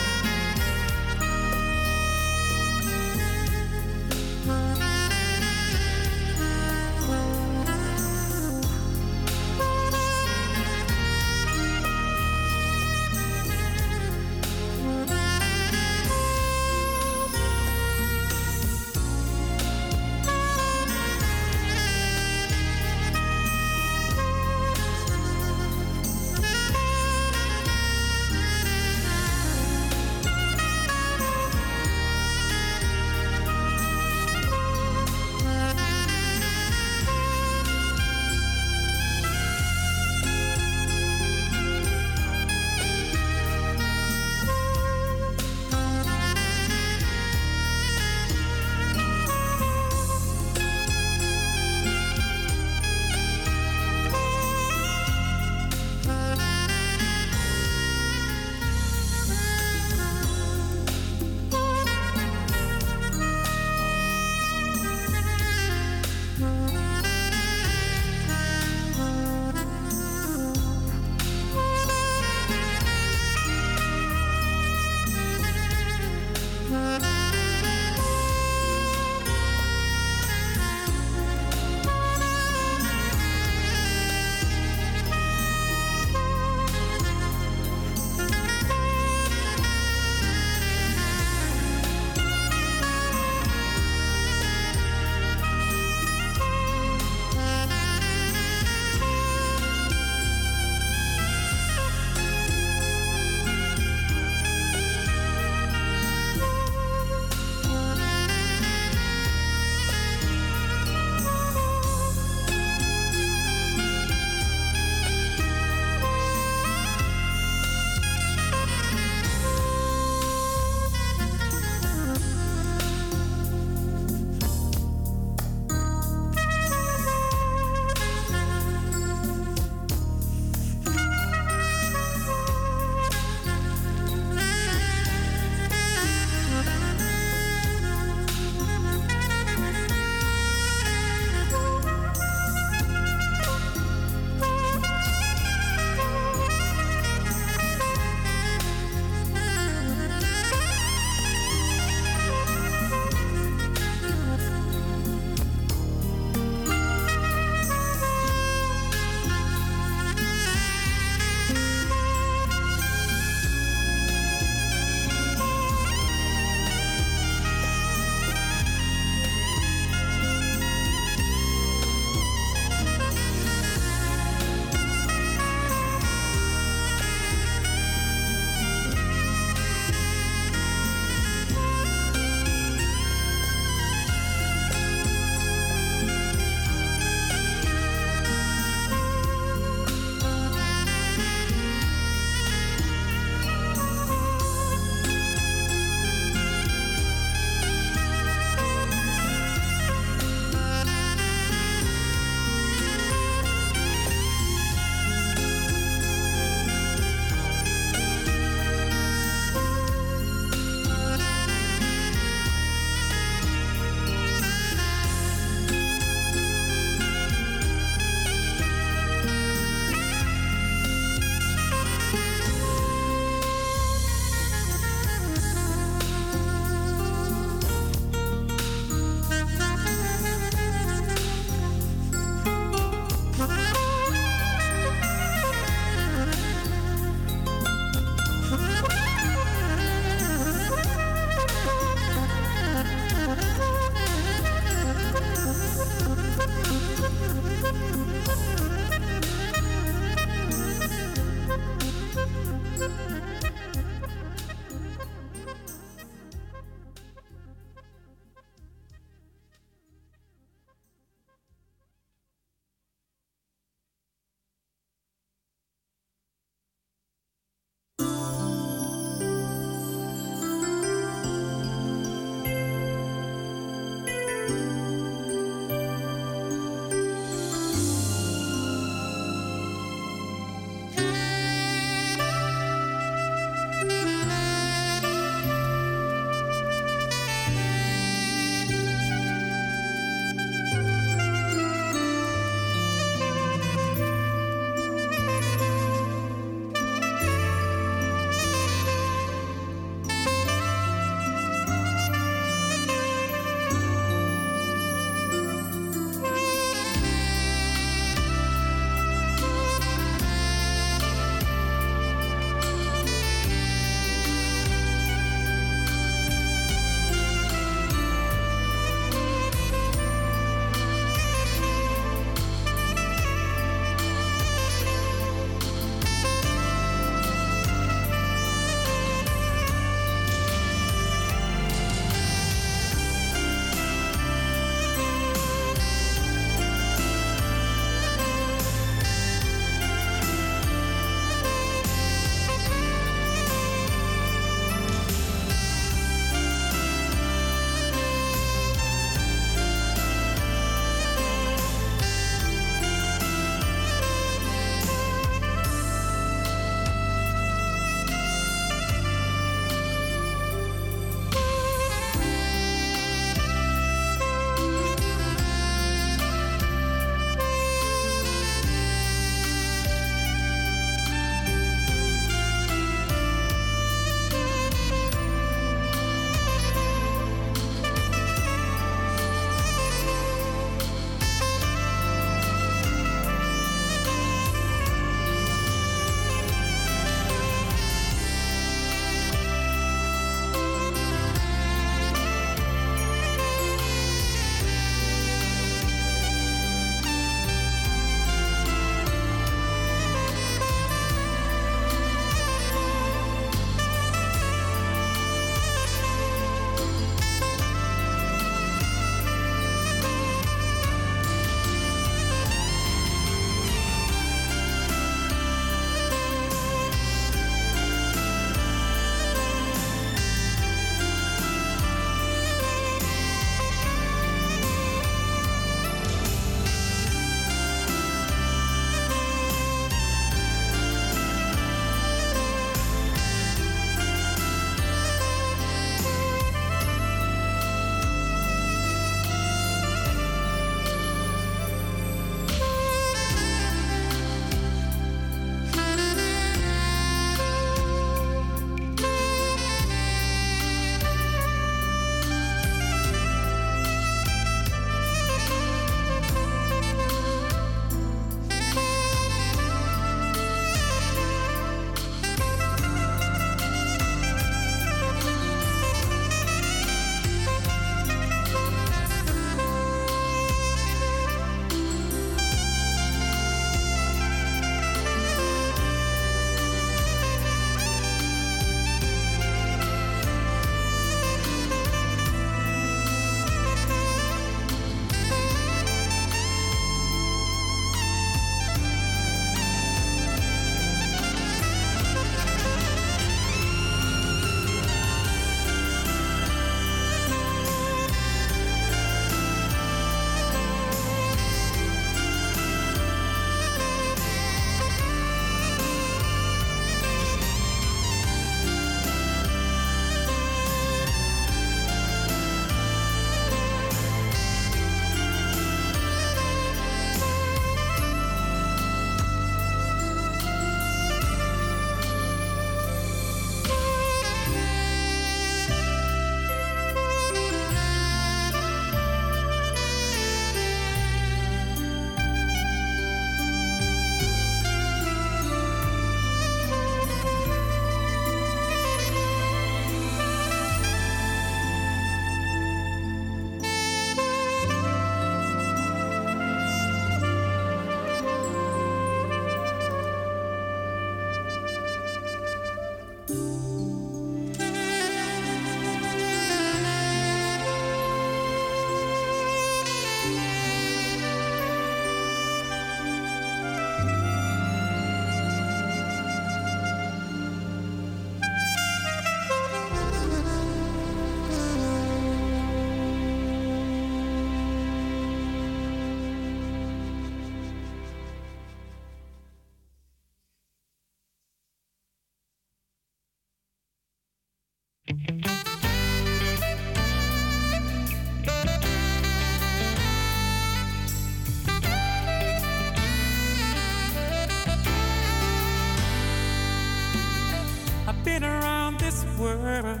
R: World.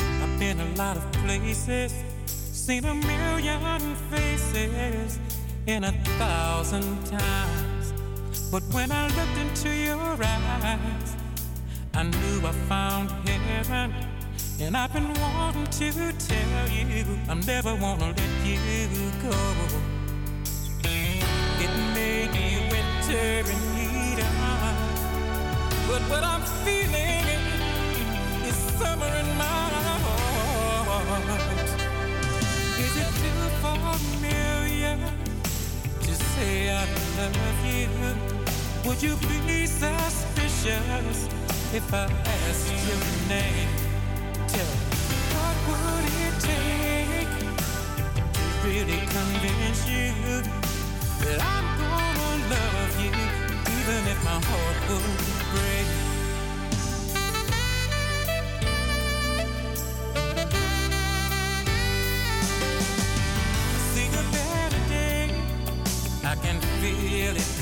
R: I've been a lot of places, seen a million faces in a thousand times. But when I looked into your eyes, I knew I found heaven. And I've been wanting to tell you, I'm never wanna let you go. It may be winter in Eden, but what I'm feeling familiar to say I love you? Would you be suspicious if I asked your name? Tell me, what would it take to really convince you that I'm gonna love you, even if my heart would break?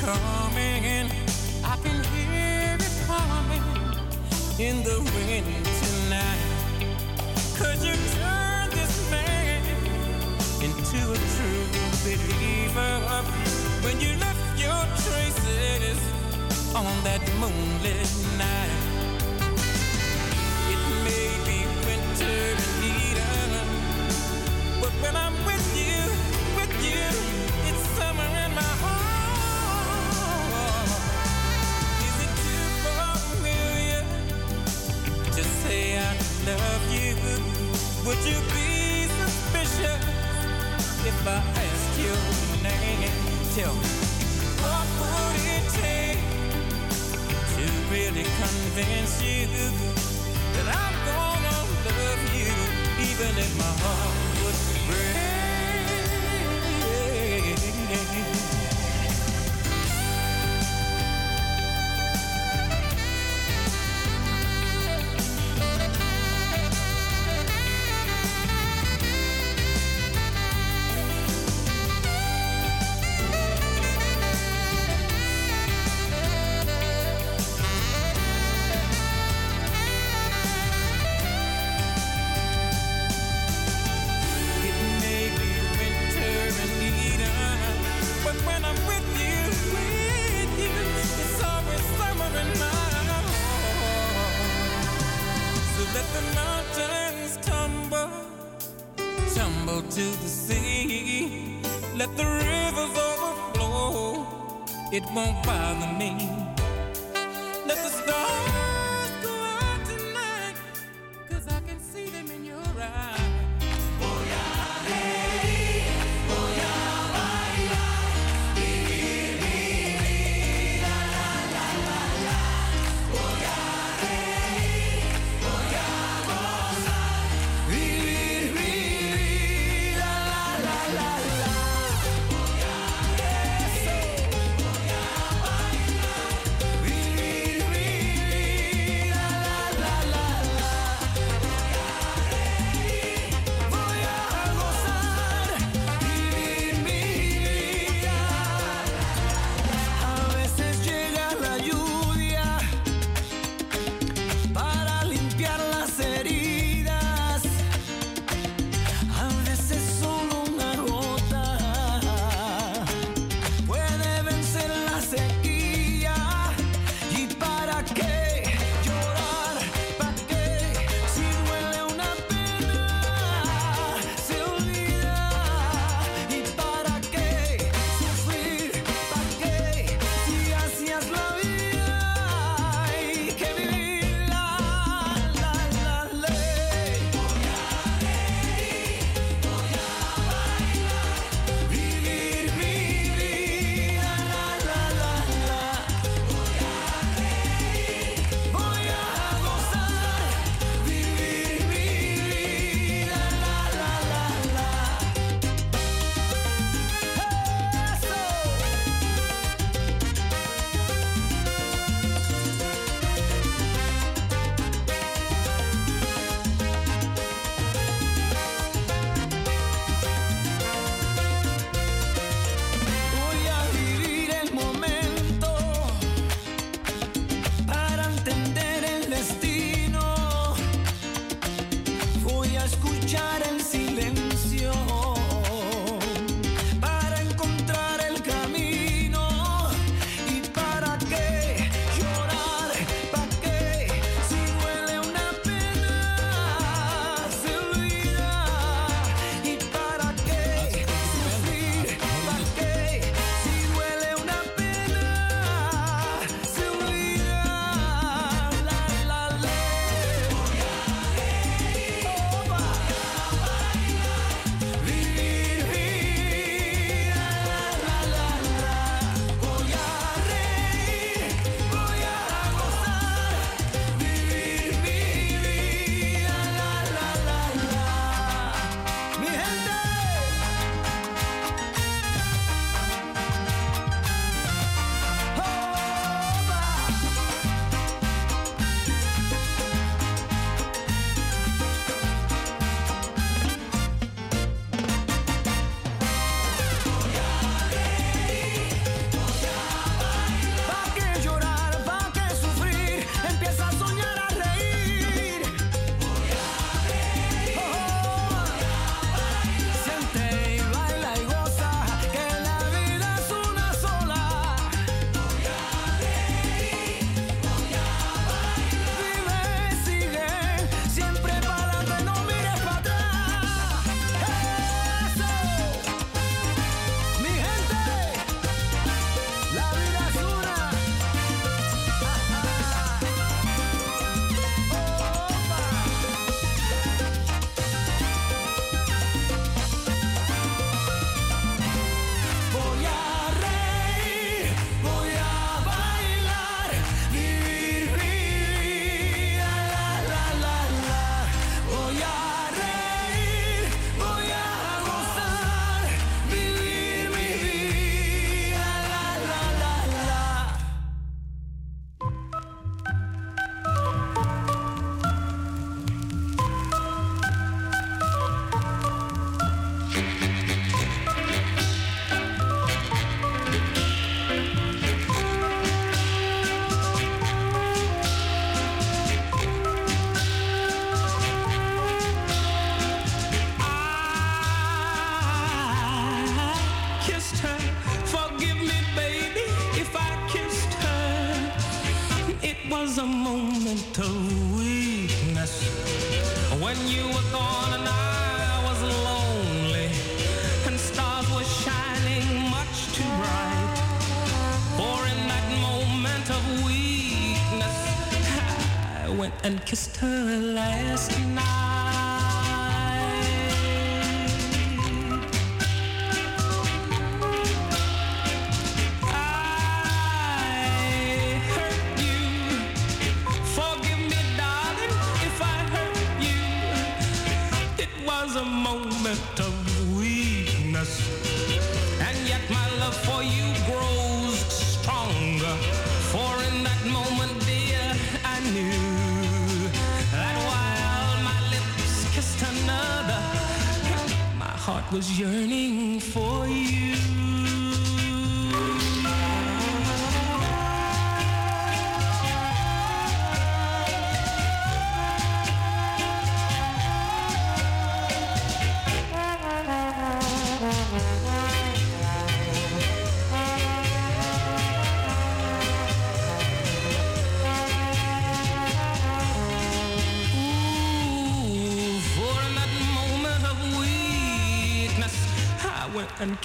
R: Coming. I can hear it coming in the wind tonight. Could you turn this man into a true believer when you left your traces on that moonlit night? It won't bother me.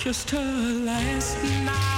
B: Kissed her last night.